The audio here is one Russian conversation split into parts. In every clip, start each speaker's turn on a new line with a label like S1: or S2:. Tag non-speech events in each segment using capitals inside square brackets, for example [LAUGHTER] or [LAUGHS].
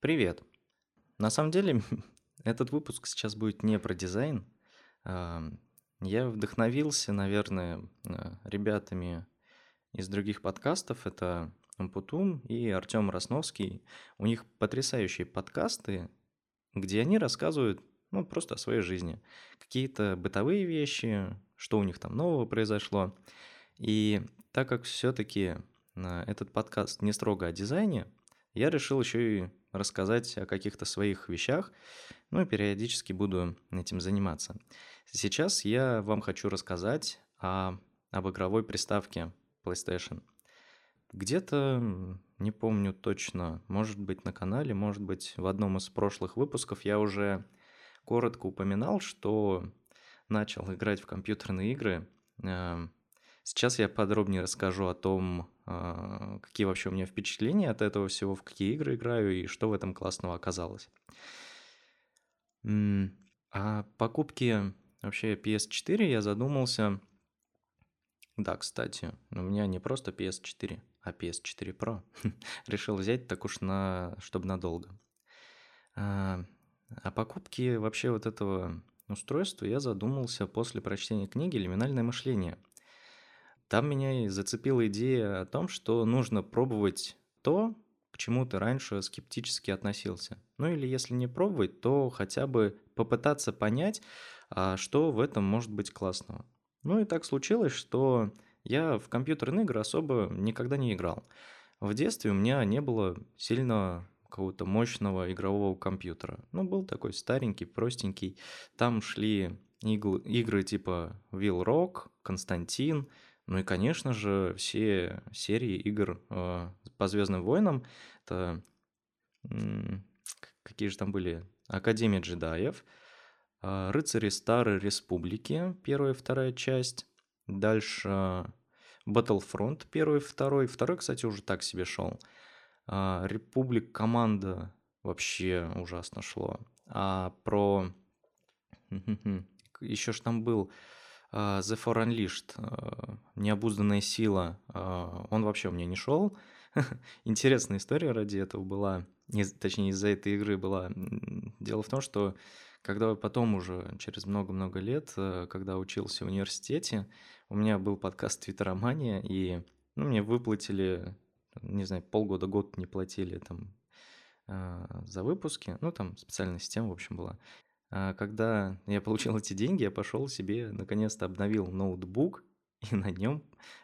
S1: Привет. На самом деле, [LAUGHS] этот выпуск сейчас будет не про дизайн. Я вдохновился, наверное, э, ребятами из других подкастов. Это Ампутун и Артем Росновский. У них потрясающие подкасты, где они рассказывают ну, просто о своей жизни. Какие-то бытовые вещи, что у них там нового произошло. И так как все-таки этот подкаст не строго о дизайне, я решил еще и рассказать о каких-то своих вещах, ну и периодически буду этим заниматься. Сейчас я вам хочу рассказать о, об игровой приставке PlayStation. Где-то, не помню точно, может быть на канале, может быть в одном из прошлых выпусков я уже коротко упоминал, что начал играть в компьютерные игры. Эм, сейчас я подробнее расскажу о том, какие вообще у меня впечатления от этого всего, в какие игры играю и что в этом классного оказалось. О покупке вообще PS4 я задумался... Да, кстати, у меня не просто PS4, а PS4 Pro. [LAUGHS] Решил взять так уж на... чтобы надолго. А, о покупке вообще вот этого устройства я задумался после прочтения книги «Лиминальное мышление». Там меня и зацепила идея о том, что нужно пробовать то, к чему ты раньше скептически относился. Ну или если не пробовать, то хотя бы попытаться понять, а что в этом может быть классного. Ну и так случилось, что я в компьютерные игры особо никогда не играл. В детстве у меня не было сильно какого-то мощного игрового компьютера. Ну, был такой старенький, простенький. Там шли игл- игры типа Will Rock, Константин, ну и, конечно же, все серии игр э, по Звездным войнам, это какие же там были? Академия джедаев, э, Рыцари Старой Республики, первая и вторая часть, дальше Battlefront первый второй, второй, кстати, уже так себе шел. Э, Републик Команда вообще ужасно шло. А про... [LAUGHS] Еще ж там был The For Unleashed, а, необузданная сила, а, он вообще у меня не шел. [LAUGHS] Интересная история ради этого была, точнее из-за этой игры была. Дело в том, что когда потом уже, через много-много лет, когда учился в университете, у меня был подкаст «Твиттеромания», и ну, мне выплатили, не знаю, полгода, год не платили там за выпуски, ну, там специальная система, в общем, была. А когда я получил эти деньги, я пошел себе, наконец-то обновил ноутбук, [LAUGHS] и на нем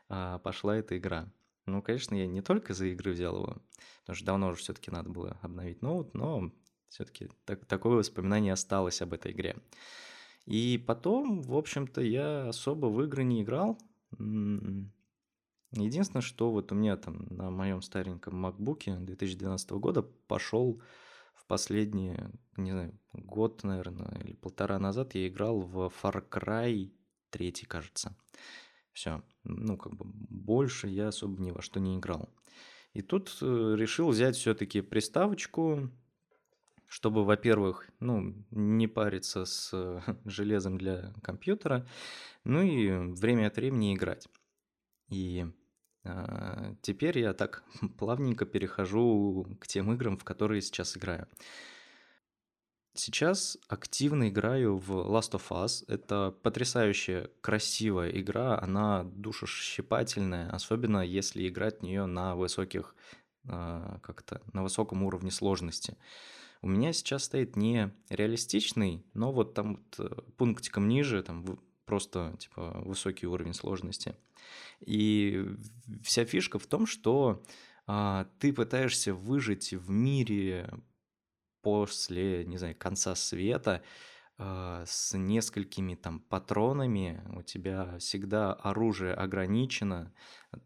S1: а, пошла эта игра. Ну, конечно, я не только за игры взял его, потому что давно уже все-таки надо было обновить ноут, но все-таки так, такое воспоминание осталось об этой игре. И потом, в общем-то, я особо в игры не играл. Единственное, что вот у меня там на моем стареньком MacBook 2012 года пошел в последние, не знаю, год, наверное, или полтора назад я играл в Far Cry 3, кажется. Все. Ну, как бы больше я особо ни во что не играл. И тут э, решил взять все-таки приставочку, чтобы, во-первых, ну, не париться с [LAUGHS] железом для компьютера, ну и время от времени играть. И теперь я так [LAUGHS] плавненько перехожу к тем играм, в которые сейчас играю. Сейчас активно играю в Last of Us. Это потрясающая, красивая игра. Она душещипательная, особенно если играть в нее на высоких, а, как-то, на высоком уровне сложности. У меня сейчас стоит не реалистичный, но вот там вот э, пунктиком ниже, там просто типа высокий уровень сложности. И вся фишка в том, что а, ты пытаешься выжить в мире после, не знаю, конца света, с несколькими там патронами, у тебя всегда оружие ограничено.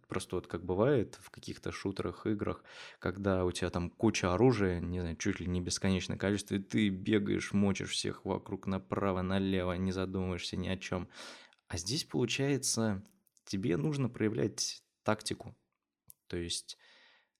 S1: Просто вот как бывает в каких-то шутерах, играх, когда у тебя там куча оружия, не знаю, чуть ли не бесконечное количество, и ты бегаешь, мочишь всех вокруг направо, налево, не задумываешься ни о чем. А здесь, получается, тебе нужно проявлять тактику. То есть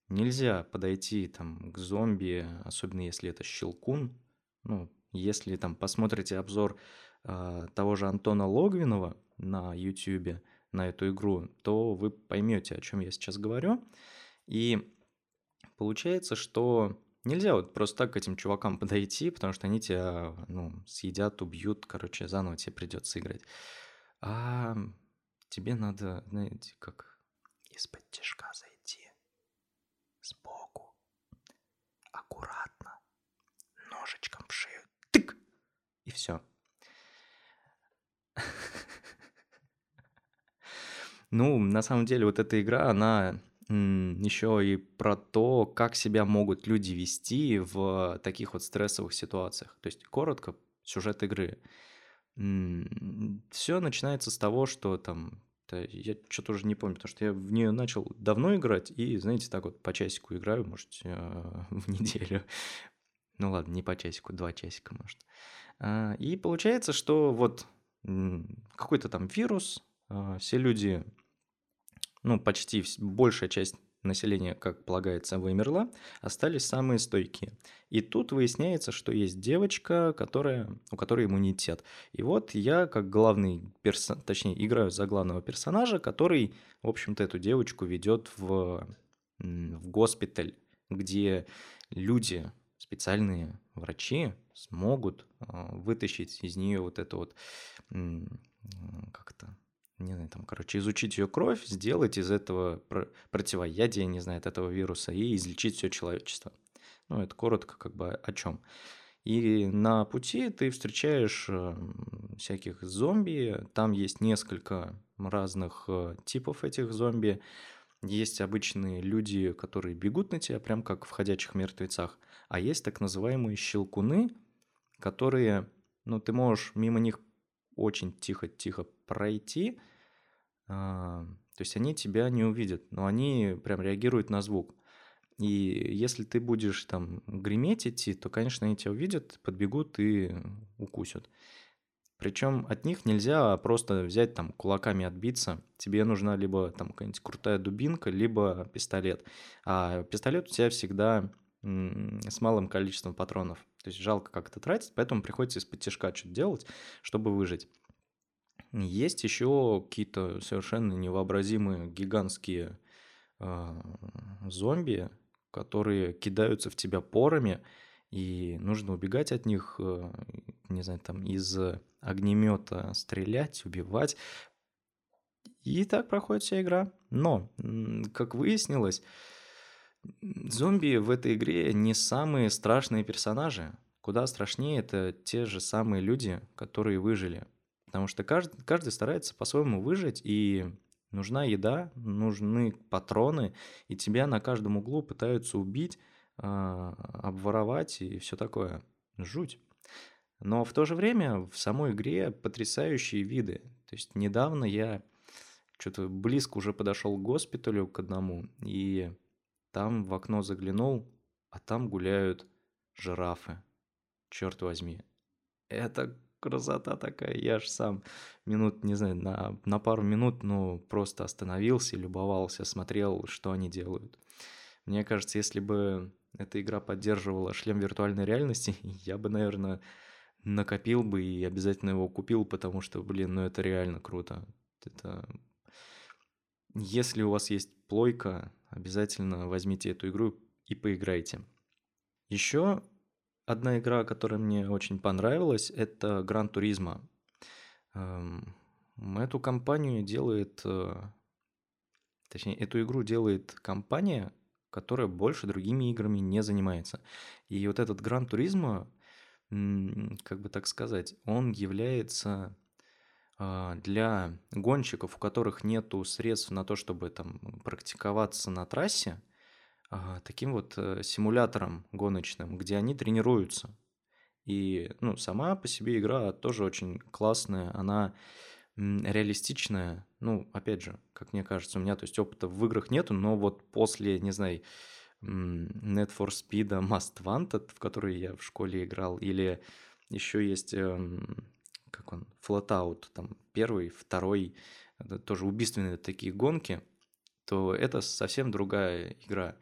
S1: нельзя подойти там к зомби, особенно если это щелкун, ну, если там посмотрите обзор э, того же Антона Логвинова на YouTube на эту игру, то вы поймете, о чем я сейчас говорю. И получается, что нельзя вот просто так к этим чувакам подойти, потому что они тебя, ну, съедят, убьют, короче, заново тебе придется играть. А тебе надо, знаете, как из-под тяжка зайти, сбоку, аккуратно, ножичком в шею, и все. Ну, на самом деле, вот эта игра, она еще и про то, как себя могут люди вести в таких вот стрессовых ситуациях. То есть, коротко, сюжет игры. Все начинается с того, что там я что-то уже не помню, потому что я в нее начал давно играть, и, знаете, так вот по часику играю, может, э, [LAUGHS] в неделю. Ну ладно, не по часику, два часика, может. А, и получается, что вот какой-то там вирус, а, все люди ну, почти большая часть населения, как полагается, вымерла, остались самые стойкие. И тут выясняется, что есть девочка, которая, у которой иммунитет. И вот я, как главный персонаж, точнее, играю за главного персонажа, который, в общем-то, эту девочку ведет в, в госпиталь, где люди, специальные врачи, смогут а, вытащить из нее вот это вот, как-то не знаю, там, короче, изучить ее кровь, сделать из этого противоядие, не знаю, от этого вируса и излечить все человечество. Ну, это коротко как бы о чем. И на пути ты встречаешь эм, всяких зомби, там есть несколько разных э, типов этих зомби. Есть обычные люди, которые бегут на тебя, прям как в «Ходячих мертвецах», а есть так называемые щелкуны, которые, ну, ты можешь мимо них очень тихо-тихо пройти, а, то есть они тебя не увидят, но они прям реагируют на звук. И если ты будешь там греметь идти, то, конечно, они тебя увидят, подбегут и укусят. Причем от них нельзя просто взять там кулаками отбиться. Тебе нужна либо там какая-нибудь крутая дубинка, либо пистолет. А пистолет у тебя всегда с малым количеством патронов. То есть жалко как-то тратить, поэтому приходится из-под тяжка что-то делать, чтобы выжить. Есть еще какие-то совершенно невообразимые гигантские э, зомби, которые кидаются в тебя порами, и нужно убегать от них, э, не знаю, там из огнемета стрелять, убивать. И так проходит вся игра. Но, как выяснилось, зомби в этой игре не самые страшные персонажи. Куда страшнее это те же самые люди, которые выжили. Потому что каждый, каждый старается по-своему выжить, и нужна еда, нужны патроны, и тебя на каждом углу пытаются убить, э, обворовать и все такое. Жуть. Но в то же время в самой игре потрясающие виды. То есть недавно я что-то близко уже подошел к госпиталю к одному, и там в окно заглянул, а там гуляют жирафы. Черт возьми. Это красота такая. Я аж сам минут, не знаю, на, на пару минут, ну, просто остановился, любовался, смотрел, что они делают. Мне кажется, если бы эта игра поддерживала шлем виртуальной реальности, [LAUGHS] я бы, наверное, накопил бы и обязательно его купил, потому что, блин, ну это реально круто. Это... Если у вас есть плойка, обязательно возьмите эту игру и поиграйте. Еще Одна игра, которая мне очень понравилась, это Гран Туризма. Эм, эту компанию делает, э, точнее, эту игру делает компания, которая больше другими играми не занимается. И вот этот Гран Туризма, как бы так сказать, он является а, для гонщиков, у которых нету средств на то, чтобы там практиковаться на трассе, таким вот э, симулятором гоночным, где они тренируются. И ну, сама по себе игра тоже очень классная, она реалистичная. Ну, опять же, как мне кажется, у меня то есть опыта в играх нету, но вот после, не знаю, Need for Speed Most Wanted, в который я в школе играл, или еще есть, эм, как он, Flatout, там первый, второй, тоже убийственные такие гонки, то это совсем другая игра.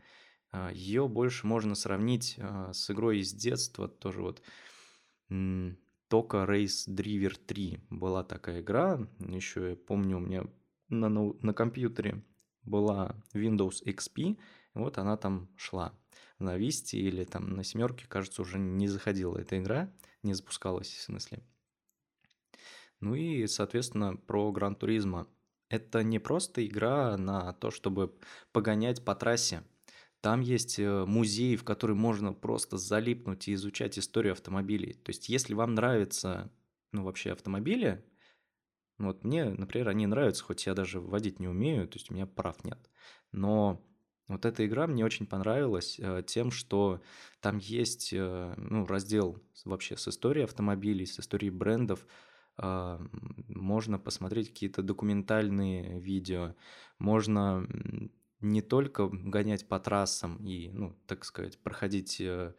S1: А, Ее больше можно сравнить а, с игрой из детства, тоже вот Тока Race Driver 3 была такая игра, еще я помню, у меня на, на, на компьютере была Windows XP, вот она там шла. на Висте или там на семерке, кажется, уже не заходила эта игра, не запускалась в смысле. Ну и, соответственно, про Гран Туризма. Это не просто игра на то, чтобы погонять по трассе. Там есть э, музей, в который можно просто залипнуть и изучать историю автомобилей. То есть, если вам нравятся, ну, вообще автомобили, вот мне, например, они нравятся, хоть я даже водить не умею, то есть у меня прав нет. Но вот эта игра мне очень понравилась э, тем, что там есть э, ну, раздел вообще с историей автомобилей, с историей брендов. Э, можно посмотреть какие-то документальные видео, можно не только гонять по трассам и, ну, так сказать, проходить э,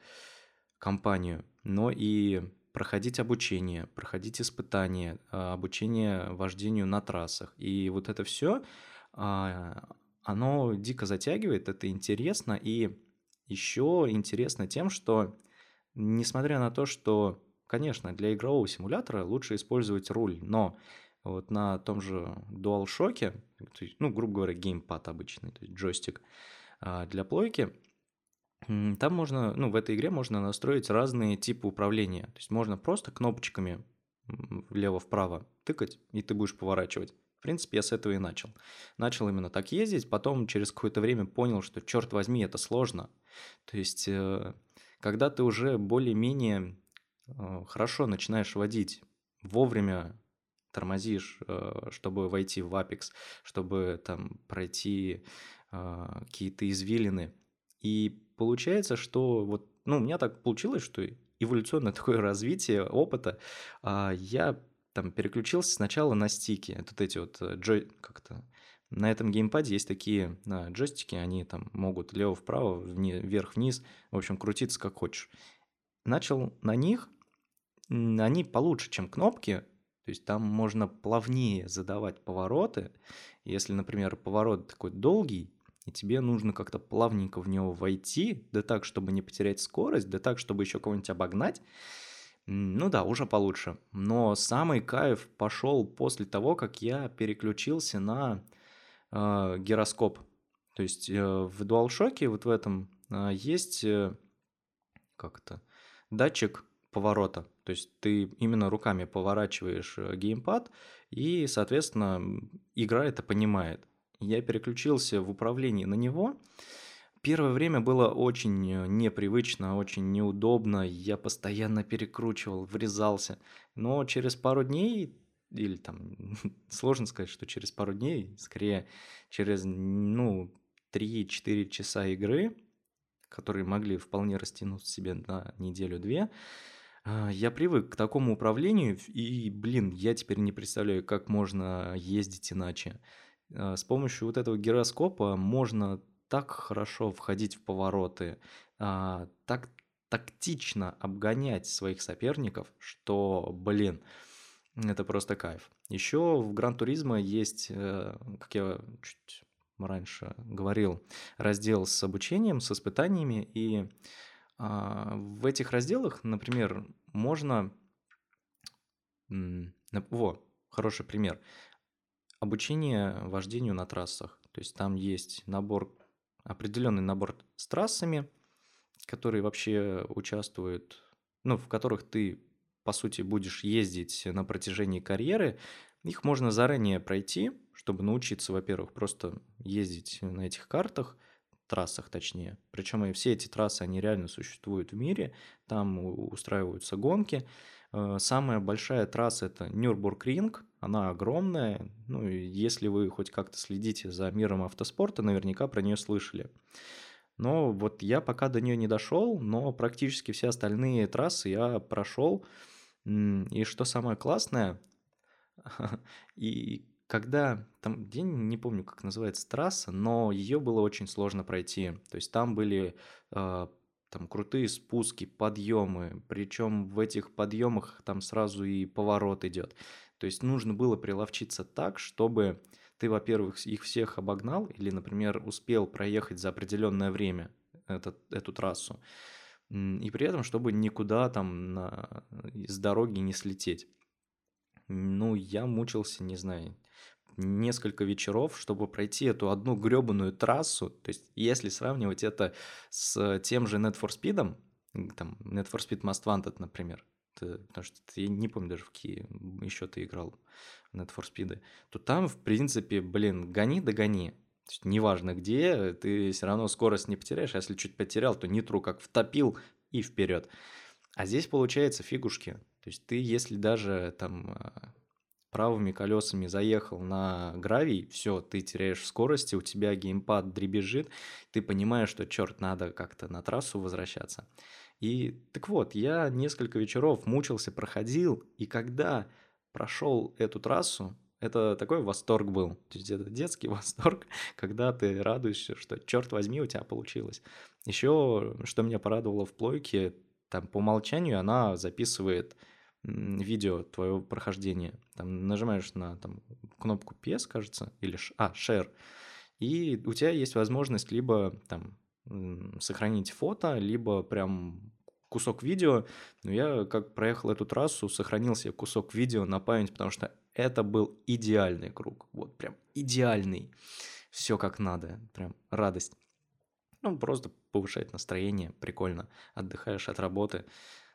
S1: компанию, но и проходить обучение, проходить испытания, а, обучение вождению на трассах. И вот это все, а, оно дико затягивает, это интересно. И еще интересно тем, что несмотря на то, что, конечно, для игрового симулятора лучше использовать руль, но вот на том же DualShock, ну, грубо говоря, геймпад обычный, то есть джойстик а, для плойки – там можно, ну, в этой игре можно настроить разные типы управления. То есть можно просто кнопочками влево-вправо тыкать, и ты будешь поворачивать. В принципе, я с этого и начал. Начал именно так ездить, потом через какое-то время понял, что, черт возьми, это сложно. То есть, э, когда ты уже более-менее хорошо начинаешь водить, вовремя тормозишь, э, чтобы войти в Apex, чтобы там пройти какие-то извилины, и получается, что вот, ну, у меня так получилось, что эволюционное [LAUGHS] такое развитие опыта, а, я там переключился сначала на стики, вот эти вот э, джой, как-то, на этом геймпаде есть такие а, джойстики, они там могут лево-вправо, вверх-вниз, в общем, крутиться как хочешь. Начал на них, они получше, чем кнопки, то есть там можно плавнее задавать повороты. Если, например, поворот такой долгий, и тебе нужно как-то плавненько в него войти, да так, чтобы не потерять скорость, да так, чтобы еще кого-нибудь обогнать. Ну да, уже получше. Но самый кайф пошел после того, как я переключился на э, гироскоп. То есть э, в DualShock вот в этом э, есть э, как это датчик поворота. То есть ты именно руками поворачиваешь э, геймпад, и, соответственно, игра это понимает я переключился в управлении на него. Первое время было очень э, непривычно, очень неудобно, я постоянно перекручивал, врезался. Но через пару дней, или там, [LAUGHS] сложно сказать, что через пару дней, скорее через, ну, 3-4 часа игры, которые могли вполне растянуться себе на неделю-две, а, я привык к такому управлению, и, блин, я теперь не представляю, как можно ездить иначе. А, с помощью вот этого гироскопа можно так хорошо входить в повороты, а, так тактично обгонять своих соперников, что, блин, это просто кайф. Еще в Гран Туризма есть, э, как я чуть раньше говорил, раздел с обучением, с испытаниями, и в этих разделах, например, можно... Во, хороший пример обучение вождению на трассах. То есть там есть набор, определенный набор с трассами, которые вообще участвуют, ну, в которых ты, по сути, будешь ездить на протяжении карьеры. Их можно заранее пройти, чтобы научиться, во-первых, просто ездить на этих картах, трассах точнее. Причем и все эти трассы, они реально существуют в мире, там устраиваются гонки. Э, самая большая трасса это Нюрбургринг, она огромная. Ну, если вы хоть как-то следите за миром автоспорта, наверняка про нее слышали. Но вот я пока до нее не дошел, но практически все остальные трассы я прошел. И что самое классное, [LAUGHS] и когда там, я не помню, как называется трасса, но ее было очень сложно пройти. То есть там были э, там крутые спуски, подъемы, причем в этих подъемах там сразу и поворот идет. То есть нужно было приловчиться так, чтобы ты, во-первых, их всех обогнал или, например, успел проехать за определенное время этот, эту трассу, и при этом, чтобы никуда там на, с дороги не слететь. Ну, я мучился, не знаю, несколько вечеров, чтобы пройти эту одну гребаную трассу. То есть, если сравнивать это с тем же Need for Speed, там, Need for Speed Most Wanted, например, ты, потому что ты, я не помню даже, в какие еще ты играл в Need for Speed, то там, в принципе, блин, гони да гони. То есть, неважно где, ты все равно скорость не потеряешь, а если чуть потерял, то нитру как втопил и вперед. А здесь получается фигушки. То есть ты, если даже там а, правыми колесами заехал на гравий, все, ты теряешь скорости, у тебя геймпад дребезжит, ты понимаешь, что, черт, надо как-то на трассу возвращаться. И так вот, я несколько вечеров мучился, проходил, и когда прошел эту трассу, это такой восторг был. То есть это детский [LAUGHS] восторг, когда ты радуешься, что черт возьми, у тебя получилось. Еще, что меня порадовало в плойке, там по умолчанию она записывает видео твоего прохождения. Там нажимаешь на там, кнопку PS, кажется, или а, Share, и у тебя есть возможность либо там сохранить фото, либо прям кусок видео. Но я как проехал эту трассу, сохранил себе кусок видео на память, потому что это был идеальный круг. Вот прям идеальный. Все как надо. Прям радость. Ну, просто повышает настроение, прикольно. Отдыхаешь от работы.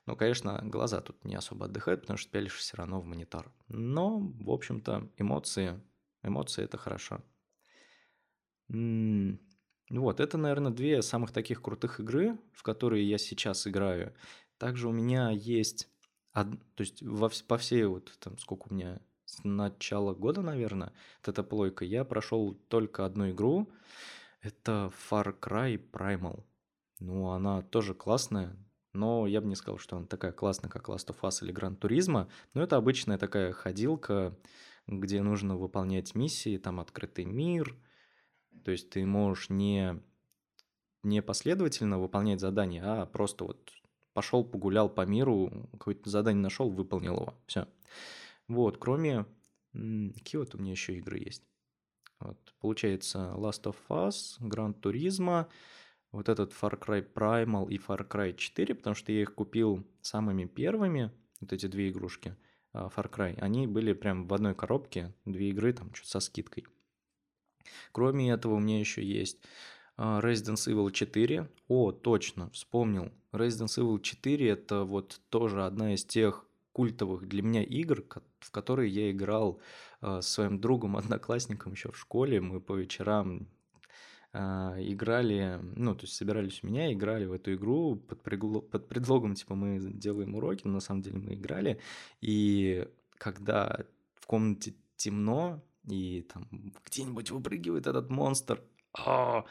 S1: Ну, конечно, глаза тут не особо отдыхают, потому что пялишь все равно в монитор. Но, в общем-то, эмоции, эмоции это хорошо. Вот, это, наверное, две самых таких крутых игры, в которые я сейчас играю. Также у меня есть, од... то есть во, по всей вот, там, сколько у меня, с начала года, наверное, вот эта плойка, я прошел только одну игру, это Far Cry Primal. Ну, она тоже классная, но я бы не сказал, что она такая классная, как Last of Us или Gran Turismo, но это обычная такая ходилка, где нужно выполнять миссии, там открытый мир – то есть ты можешь не, не последовательно выполнять задание, а просто вот пошел, погулял по миру, какое-то задание нашел, выполнил его. Все. Вот, кроме... Какие вот у меня еще игры есть? Вот, получается, Last of Us, Gran Turismo, вот этот Far Cry Primal и Far Cry 4, потому что я их купил самыми первыми, вот эти две игрушки, а, Far Cry, они были прям в одной коробке, две игры там что-то со скидкой. Кроме этого, у меня еще есть а, Resident Evil 4. О, точно, вспомнил. Resident Evil 4 это вот тоже одна из тех культовых для меня игр, в которые я играл э, с своим другом, одноклассником еще в школе. Мы по вечерам играли, ну, то есть собирались у меня, играли в эту игру под, пригло- под предлогом, типа, мы делаем уроки, но на самом деле мы играли. И когда в комнате темно, и там где-нибудь выпрыгивает этот монстр. О!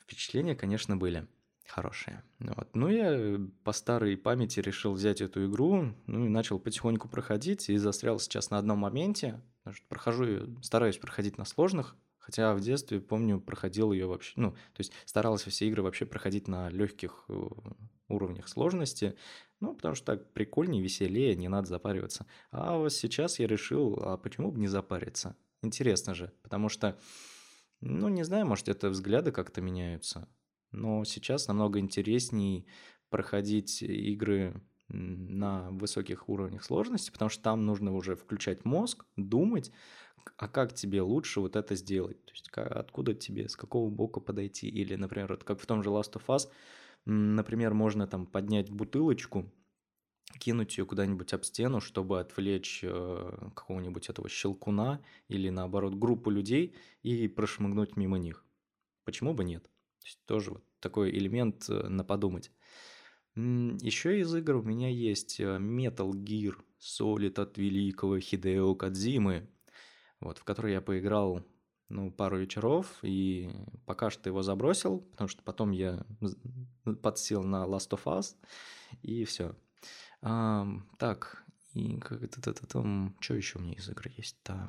S1: Впечатления, конечно, были хорошие. Вот. Ну, я по старой памяти решил взять эту игру, ну и начал потихоньку проходить, и застрял сейчас на одном моменте. Потому что прохожу стараюсь проходить на сложных, хотя в детстве, помню, проходил ее вообще, ну, то есть старался все игры вообще проходить на легких э, уровнях сложности, ну, потому что так прикольнее, веселее, не надо запариваться. А вот сейчас я решил, а почему бы не запариться? Интересно же, потому что, ну, не знаю, может, это взгляды как-то меняются, но сейчас намного интересней проходить игры на высоких уровнях сложности, потому что там нужно уже включать мозг, думать, а как тебе лучше вот это сделать? То есть откуда тебе, с какого бока подойти? Или, например, вот как в том же Last of Us, Например, можно там поднять бутылочку, кинуть ее куда-нибудь об стену, чтобы отвлечь э, какого-нибудь этого щелкуна или наоборот группу людей и прошмыгнуть мимо них. Почему бы нет? То есть тоже вот такой элемент э, на подумать. Еще из игр у меня есть э, Metal Gear Solid от великого Хидео Кадзимы, вот, в который я поиграл ну, пару вечеров, и пока что его забросил, потому что потом я подсел на Last of Us, и все. А, так, и как это, это, там, что еще у меня из игры есть-то?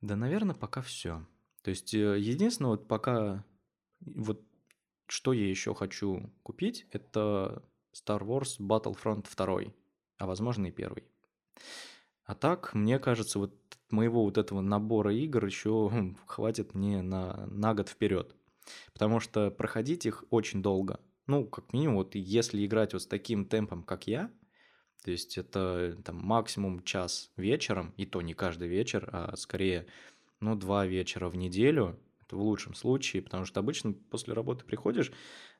S1: Да, наверное, пока все. То есть, э, единственное, вот пока, вот что я еще хочу купить, это Star Wars Battlefront 2, а возможно и первый. А так, мне кажется, вот моего вот этого набора игр еще хватит мне на, на год вперед. Потому что проходить их очень долго. Ну, как минимум, вот если играть вот с таким темпом, как я, То есть это там максимум час вечером, и то не каждый вечер, а скорее, ну, два вечера в неделю, это в лучшем случае, потому что обычно после работы приходишь,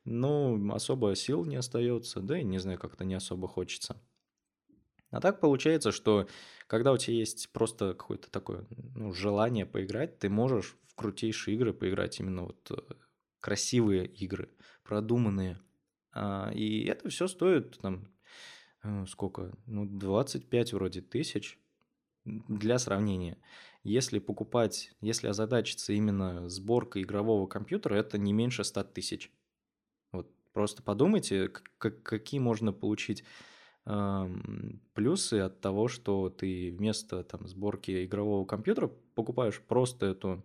S1: ну, особо сил не остается, да и не знаю, как-то не особо хочется. А так получается, что когда у тебя есть просто какое-то такое ну, желание поиграть, ты можешь в крутейшие игры поиграть, именно вот э, красивые игры, продуманные. А, и это все стоит там э, сколько? Ну, 25 вроде тысяч для сравнения. Если покупать, если озадачиться именно сборкой игрового компьютера, это не меньше 100 тысяч. Вот просто подумайте, какие можно получить плюсы от того, что ты вместо там, сборки игрового компьютера покупаешь просто эту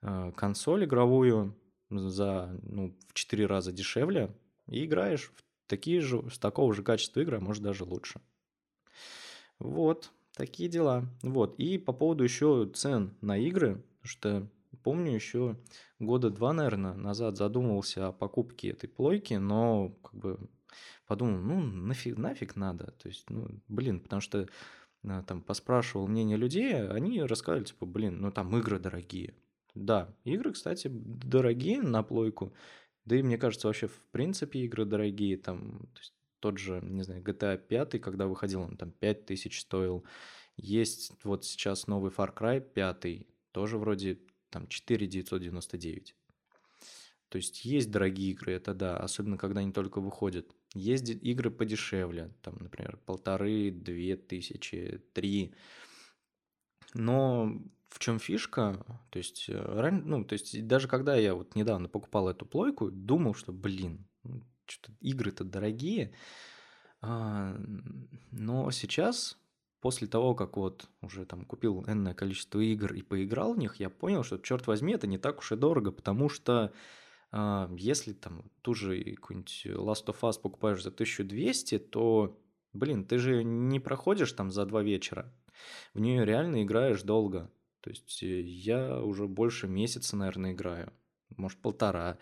S1: э, консоль игровую за ну, в 4 раза дешевле и играешь в такие же, с такого же качества игры, а может даже лучше. Вот, такие дела. Вот, и по поводу еще цен на игры, что помню еще года два, наверное, назад задумывался о покупке этой плойки, но как бы подумал, ну, нафиг, нафиг надо. То есть, ну, блин, потому что а, там поспрашивал мнение людей, они рассказали, типа, блин, ну там игры дорогие. Да, игры, кстати, дорогие на плойку. Да и мне кажется, вообще в принципе игры дорогие. Там то есть, тот же, не знаю, GTA 5, когда выходил, он там 5000 стоил. Есть вот сейчас новый Far Cry 5, тоже вроде там 4999. То есть есть дорогие игры, это да, особенно когда они только выходят. Есть игры подешевле, там, например, полторы, две тысячи, три. Но в чем фишка? То есть, э, ну, то есть даже когда я вот недавно покупал эту плойку, думал, что, блин, ну, что-то игры-то дорогие. А, но сейчас, после того, как вот уже там купил энное количество игр и поиграл в них, я понял, что, черт возьми, это не так уж и дорого, потому что если там ту же какую-нибудь Last of Us покупаешь за 1200, то, блин, ты же не проходишь там за два вечера. В нее реально играешь долго. То есть э, я уже больше месяца, наверное, играю. Может, полтора.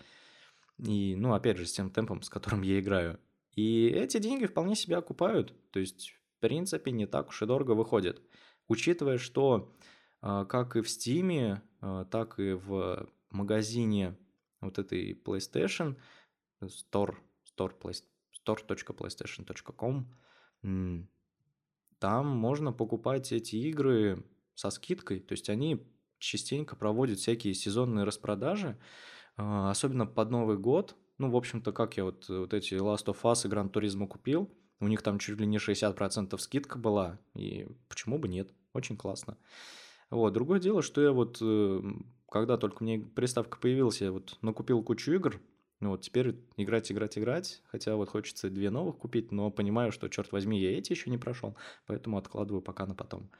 S1: И, ну, опять же, с тем темпом, с которым я играю. И эти деньги вполне себя окупают. То есть, в принципе, не так уж и дорого выходит. Учитывая, что а, как и в Steam, а, так и в магазине вот этой PlayStation, store, store, play, store.playstation.com, там можно покупать эти игры со скидкой, то есть они частенько проводят всякие сезонные распродажи, а, особенно под Новый год. Ну, в общем-то, как я вот, вот эти Last of Us и Gran Turismo купил, у них там чуть ли не 60% скидка была, и почему бы нет, очень классно. Вот, другое дело, что я вот э, когда только мне приставка появилась, я вот накупил кучу игр, ну вот теперь играть, играть, играть, хотя вот хочется две новых купить, но понимаю, что, черт возьми, я эти еще не прошел, поэтому откладываю пока на потом.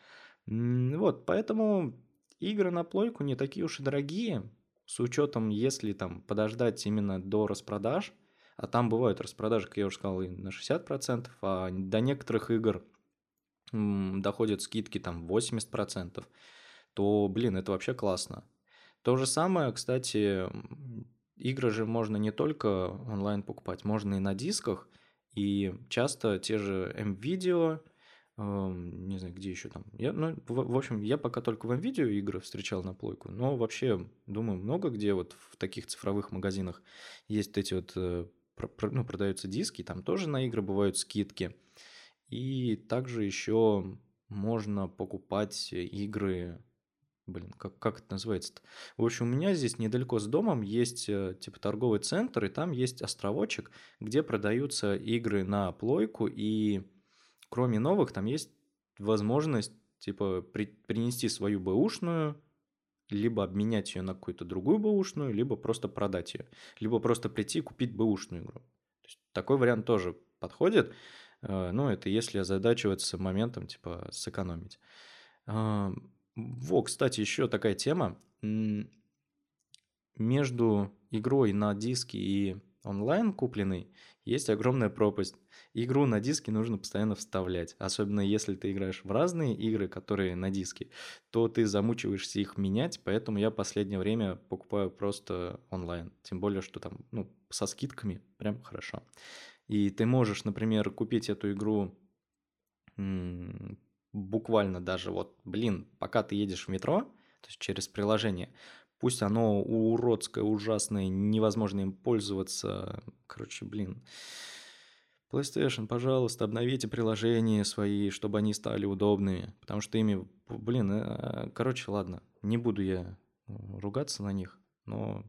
S1: Вот, поэтому игры на плойку не такие уж и дорогие, с учетом, если там подождать именно до распродаж, а там бывают распродажи, как я уже сказал, и на 60%, а до некоторых игр доходят скидки там 80%, то, блин, это вообще классно. То же самое, кстати, игры же можно не только онлайн покупать, можно и на дисках. И часто те же M-Video, не знаю, где еще там. Я, ну, в, в общем, я пока только в M-Video игры встречал на плойку, но вообще, думаю, много где вот в таких цифровых магазинах есть эти вот, э, ну, продаются диски, там тоже на игры бывают скидки. И также еще можно покупать игры Блин, как, как это называется-то? В общем, у меня здесь недалеко с домом есть э, типа торговый центр, и там есть островочек, где продаются игры на плойку, и кроме новых там есть возможность типа при, принести свою бэушную, либо обменять ее на какую-то другую бэушную, либо просто продать ее, либо просто прийти и купить бэушную игру. То есть, такой вариант тоже подходит. Э, ну, это если озадачиваться моментом, типа, сэкономить. Во, кстати, еще такая тема. Между игрой на диске и онлайн купленной есть огромная пропасть. Игру на диске нужно постоянно вставлять. Особенно если ты играешь в разные игры, которые на диске, то ты замучиваешься их менять, поэтому я последнее время покупаю просто онлайн. Тем более, что там ну, со скидками прям хорошо. И ты можешь, например, купить эту игру буквально даже вот, блин, пока ты едешь в метро, то есть через приложение, пусть оно уродское, ужасное, невозможно им пользоваться, короче, блин, PlayStation, пожалуйста, обновите приложения свои, чтобы они стали удобными, потому что ими, блин, э, короче, ладно, не буду я ругаться на них, но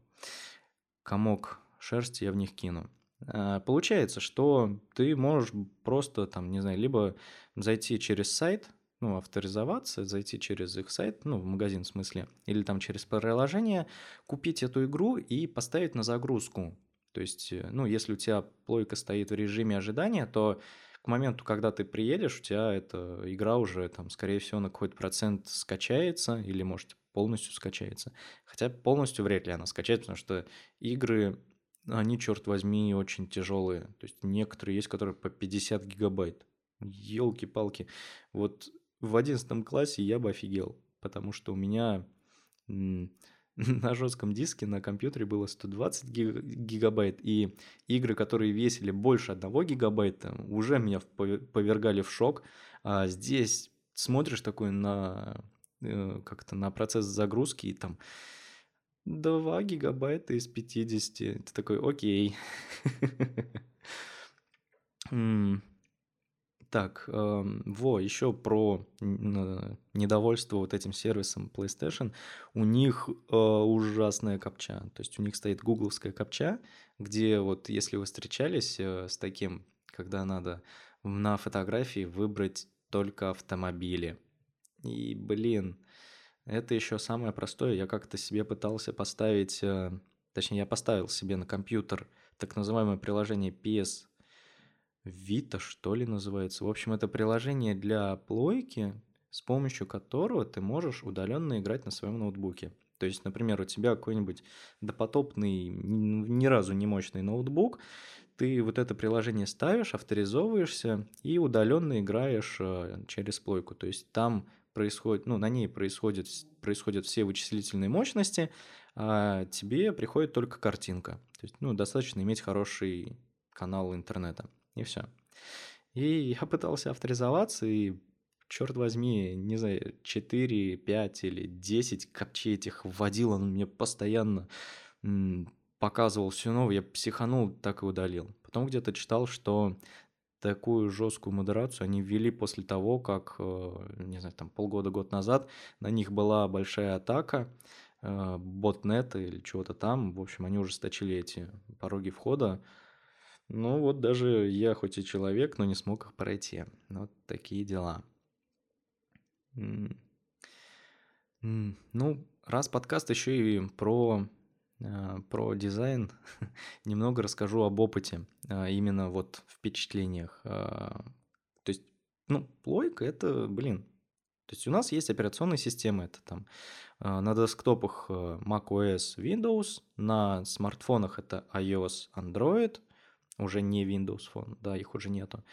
S1: комок шерсти я в них кину. А, получается, что ты можешь просто там, не знаю, либо зайти через сайт, ну, авторизоваться, зайти через их сайт, ну, в магазин в смысле, или там через приложение, купить эту игру и поставить на загрузку. То есть, э, ну, если у тебя плойка стоит в режиме ожидания, то к моменту, когда ты приедешь, у тебя эта игра уже, там, скорее всего, на какой-то процент скачается, или, может, полностью скачается. Хотя полностью вряд ли она скачается, потому что игры, они, черт возьми, очень тяжелые. То есть некоторые есть, которые по 50 гигабайт. Елки-палки. Вот в 11 классе я бы офигел, потому что у меня [LAUGHS] на жестком диске на компьютере было 120 гигабайт, и игры, которые весили больше 1 гигабайта, уже меня повергали в шок. А здесь смотришь такой на э, как-то на процесс загрузки, и там 2 гигабайта из 50. Ты такой, окей. Так, э, во, еще про недовольство вот этим сервисом PlayStation. У них э, ужасная капча. То есть у них стоит гугловская капча, где вот если вы встречались э, с таким, когда надо на фотографии выбрать только автомобили. И, блин, это еще самое простое. Я как-то себе пытался поставить, э, точнее, я поставил себе на компьютер так называемое приложение PS Vita, что ли, называется. В общем, это приложение для плойки, с помощью которого ты можешь удаленно играть на своем ноутбуке. То есть, например, у тебя какой-нибудь допотопный, ни разу не мощный ноутбук, ты вот это приложение ставишь, авторизовываешься и удаленно играешь э, через плойку. То есть там происходит, ну, на ней происходит, происходят все вычислительные мощности, а тебе приходит только картинка. То есть, ну, достаточно иметь хороший канал интернета. И все. И я пытался авторизоваться, и, черт возьми, не знаю, 4, 5 или 10 капчей этих вводил, он мне постоянно показывал все новое, я психанул, так и удалил. Потом где-то читал, что такую жесткую модерацию они ввели после того, как, э, не знаю, там полгода-год назад на них была большая атака, э, ботнета или чего-то там. В общем, они ужесточили эти пороги входа. Ну вот даже я хоть и человек, но не смог их пройти. Вот такие дела. Ну, раз подкаст еще и про про дизайн [LAUGHS] немного расскажу об опыте, а, именно вот впечатлениях. А, то есть, ну, плойка это, блин, то есть у нас есть операционные системы, это там на десктопах macOS, Windows, на смартфонах это iOS, Android, уже не Windows Phone, да, их уже нету.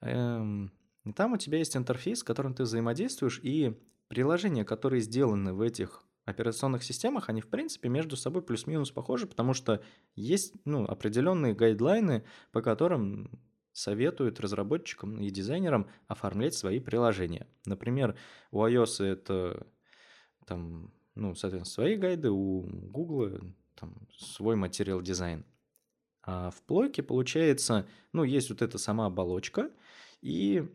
S1: Эм, и там у тебя есть интерфейс, с которым ты взаимодействуешь, и приложения, которые сделаны в этих операционных системах, они в принципе между собой плюс-минус похожи, потому что есть ну, определенные гайдлайны, по которым советуют разработчикам и дизайнерам оформлять свои приложения. Например, у iOS это там, ну, соответственно, свои гайды, у Google там, свой материал дизайн. А в плойке получается, ну, есть вот эта сама оболочка, и,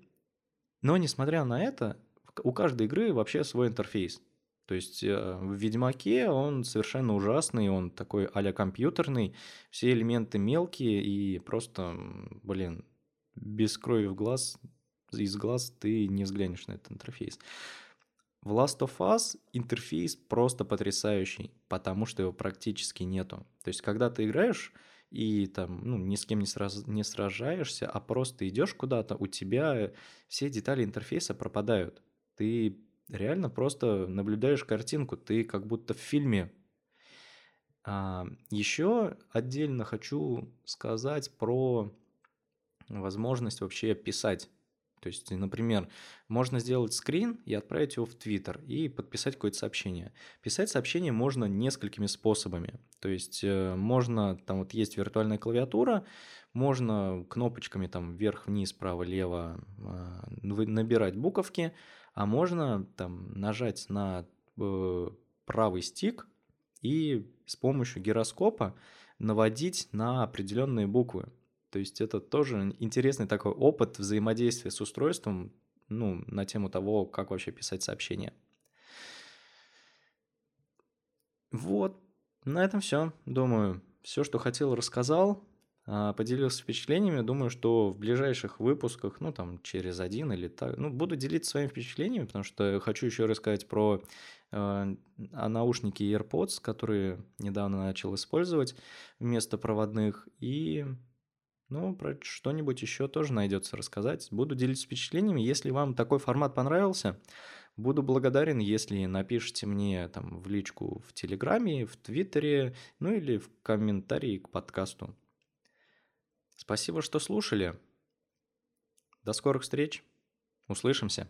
S1: но несмотря на это, у каждой игры вообще свой интерфейс. То есть э, в Ведьмаке он совершенно ужасный, он такой а компьютерный, все элементы мелкие и просто, блин, без крови в глаз, из глаз ты не взглянешь на этот интерфейс. В Last of Us интерфейс просто потрясающий, потому что его практически нету. То есть, когда ты играешь и там, ну, ни с кем не, сраз... не сражаешься, а просто идешь куда-то, у тебя все детали интерфейса пропадают. Ты реально просто наблюдаешь картинку, ты как будто в фильме. А, еще отдельно хочу сказать про возможность вообще писать То есть, например, можно сделать скрин и отправить его в Твиттер и подписать какое-то сообщение. Писать сообщение можно несколькими способами. То есть э, можно, там вот есть виртуальная клавиатура, можно кнопочками там вверх-вниз, право-лево а, набирать буковки, а можно там нажать на э, правый стик и с помощью гироскопа наводить на определенные буквы. То есть это тоже интересный такой опыт взаимодействия с устройством, ну, на тему того, как вообще писать сообщения. Вот, на этом все. Думаю, все, что хотел, рассказал. А, поделился впечатлениями. Думаю, что в ближайших выпусках, ну, там, через один или так, ну, буду делиться своими впечатлениями, потому что хочу еще рассказать про э, наушники AirPods, которые недавно начал использовать вместо проводных, и ну, про что-нибудь еще тоже найдется рассказать. Буду делиться впечатлениями. Если вам такой формат понравился, буду благодарен, если напишите мне там в личку в Телеграме, в Твиттере, ну или в комментарии к подкасту. Спасибо, что слушали. До скорых встреч. Услышимся.